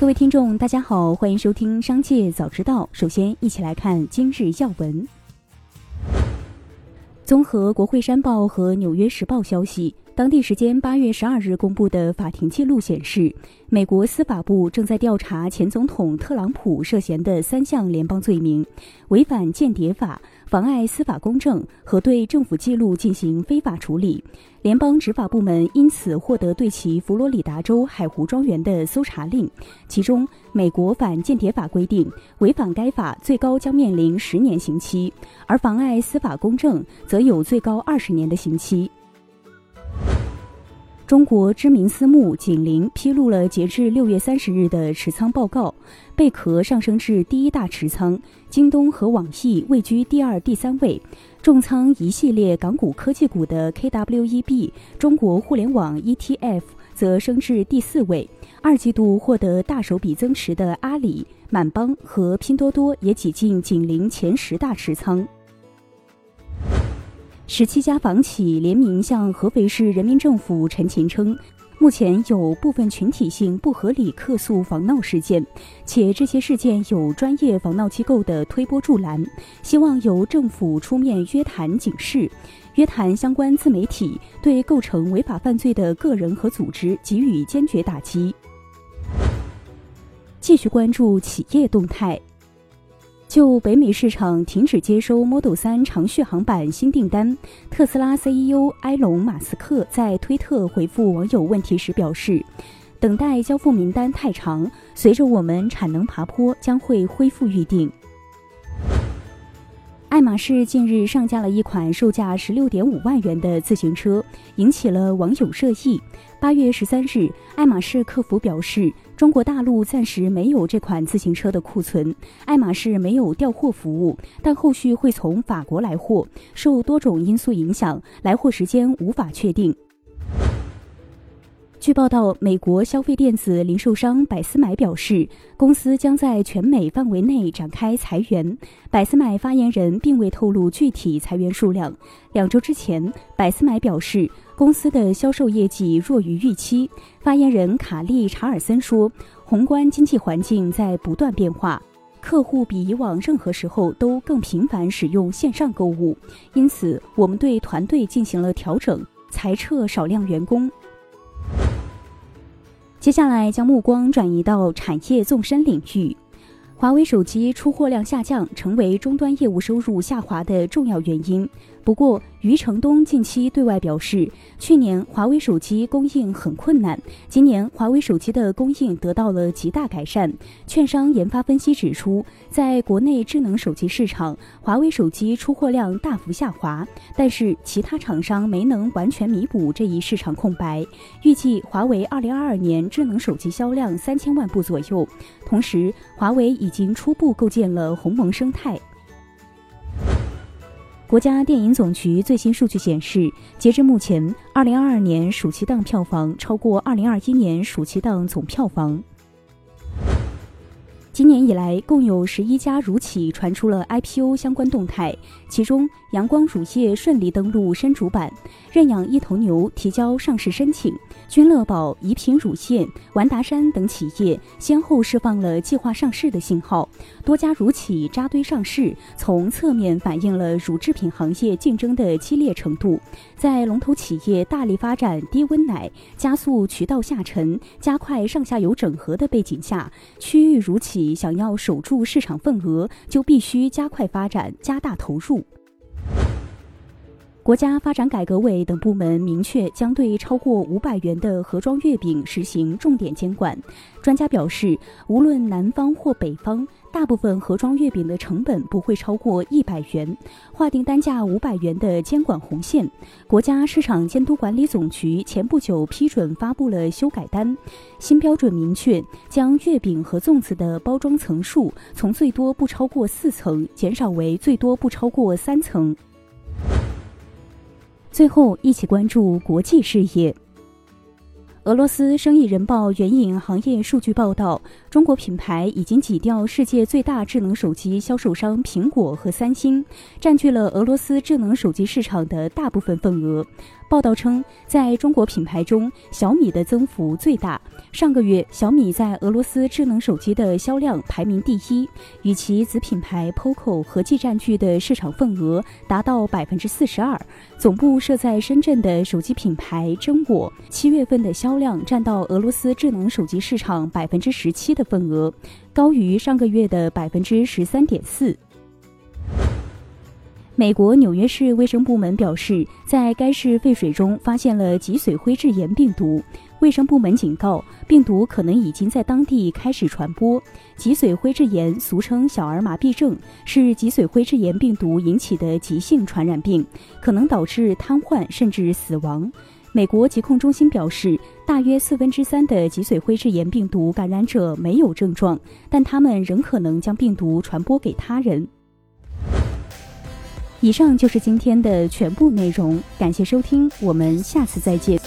各位听众，大家好，欢迎收听《商界早知道》。首先，一起来看今日要闻。综合国会山报和纽约时报消息。当地时间八月十二日公布的法庭记录显示，美国司法部正在调查前总统特朗普涉嫌的三项联邦罪名：违反间谍法、妨碍司法公正和对政府记录进行非法处理。联邦执法部门因此获得对其佛罗里达州海湖庄园的搜查令。其中，美国反间谍法规定，违反该法最高将面临十年刑期，而妨碍司法公正则有最高二十年的刑期。中国知名私募景林披露了截至六月三十日的持仓报告，贝壳上升至第一大持仓，京东和网易位居第二、第三位，重仓一系列港股科技股的 KWEB 中国互联网 ETF 则升至第四位。二季度获得大手笔增持的阿里、满帮和拼多多也挤进景林前十大持仓。十七家房企联名向合肥市人民政府陈情称，目前有部分群体性不合理客诉防闹事件，且这些事件有专业防闹机构的推波助澜，希望由政府出面约谈警示，约谈相关自媒体，对构成违法犯罪的个人和组织给予坚决打击。继续关注企业动态。就北美市场停止接收 Model 3长续航版新订单，特斯拉 CEO 埃隆·马斯克在推特回复网友问题时表示：“等待交付名单太长，随着我们产能爬坡，将会恢复预定。”爱马仕近日上架了一款售价十六点五万元的自行车，引起了网友热议。八月十三日，爱马仕客服表示，中国大陆暂时没有这款自行车的库存，爱马仕没有调货服务，但后续会从法国来货。受多种因素影响，来货时间无法确定。据报道，美国消费电子零售商百思买表示，公司将在全美范围内展开裁员。百思买发言人并未透露具体裁员数量。两周之前，百思买表示，公司的销售业绩弱于预期。发言人卡利·查尔森说：“宏观经济环境在不断变化，客户比以往任何时候都更频繁使用线上购物，因此我们对团队进行了调整，裁撤少量员工。”接下来将目光转移到产业纵深领域，华为手机出货量下降，成为终端业务收入下滑的重要原因。不过，余承东近期对外表示，去年华为手机供应很困难，今年华为手机的供应得到了极大改善。券商研发分析指出，在国内智能手机市场，华为手机出货量大幅下滑，但是其他厂商没能完全弥补这一市场空白。预计华为二零二二年智能手机销量三千万部左右。同时，华为已已经初步构建了鸿蒙生态。国家电影总局最新数据显示，截至目前，二零二二年暑期档票房超过二零二一年暑期档总票房。今年以来，共有十一家乳企传出了 IPO 相关动态，其中阳光乳业顺利登陆深主板，认养一头牛提交上市申请，君乐宝、怡品乳业、完达山等企业先后释放了计划上市的信号，多家乳企扎堆上市，从侧面反映了乳制品行业竞争的激烈程度。在龙头企业大力发展低温奶、加速渠道下沉、加快上下游整合的背景下，区域乳企。想要守住市场份额，就必须加快发展，加大投入。国家发展改革委等部门明确将对超过五百元的盒装月饼实行重点监管。专家表示，无论南方或北方，大部分盒装月饼的成本不会超过一百元，划定单价五百元的监管红线。国家市场监督管理总局前不久批准发布了修改单，新标准明确将月饼和粽子的包装层数从最多不超过四层减少为最多不超过三层。最后，一起关注国际事业。俄罗斯生意人报援引行业数据报道，中国品牌已经挤掉世界最大智能手机销售商苹果和三星，占据了俄罗斯智能手机市场的大部分份额。报道称，在中国品牌中，小米的增幅最大。上个月，小米在俄罗斯智能手机的销量排名第一，与其子品牌 POCO 合计占据的市场份额达到百分之四十二。总部设在深圳的手机品牌真我，七月份的销量占到俄罗斯智能手机市场百分之十七的份额，高于上个月的百分之十三点四。美国纽约市卫生部门表示，在该市废水中发现了脊髓灰质炎病毒。卫生部门警告，病毒可能已经在当地开始传播。脊髓灰质炎俗称小儿麻痹症，是脊髓灰质炎病毒引起的急性传染病，可能导致瘫痪甚至死亡。美国疾控中心表示，大约四分之三的脊髓灰质炎病毒感染者没有症状，但他们仍可能将病毒传播给他人。以上就是今天的全部内容，感谢收听，我们下次再见。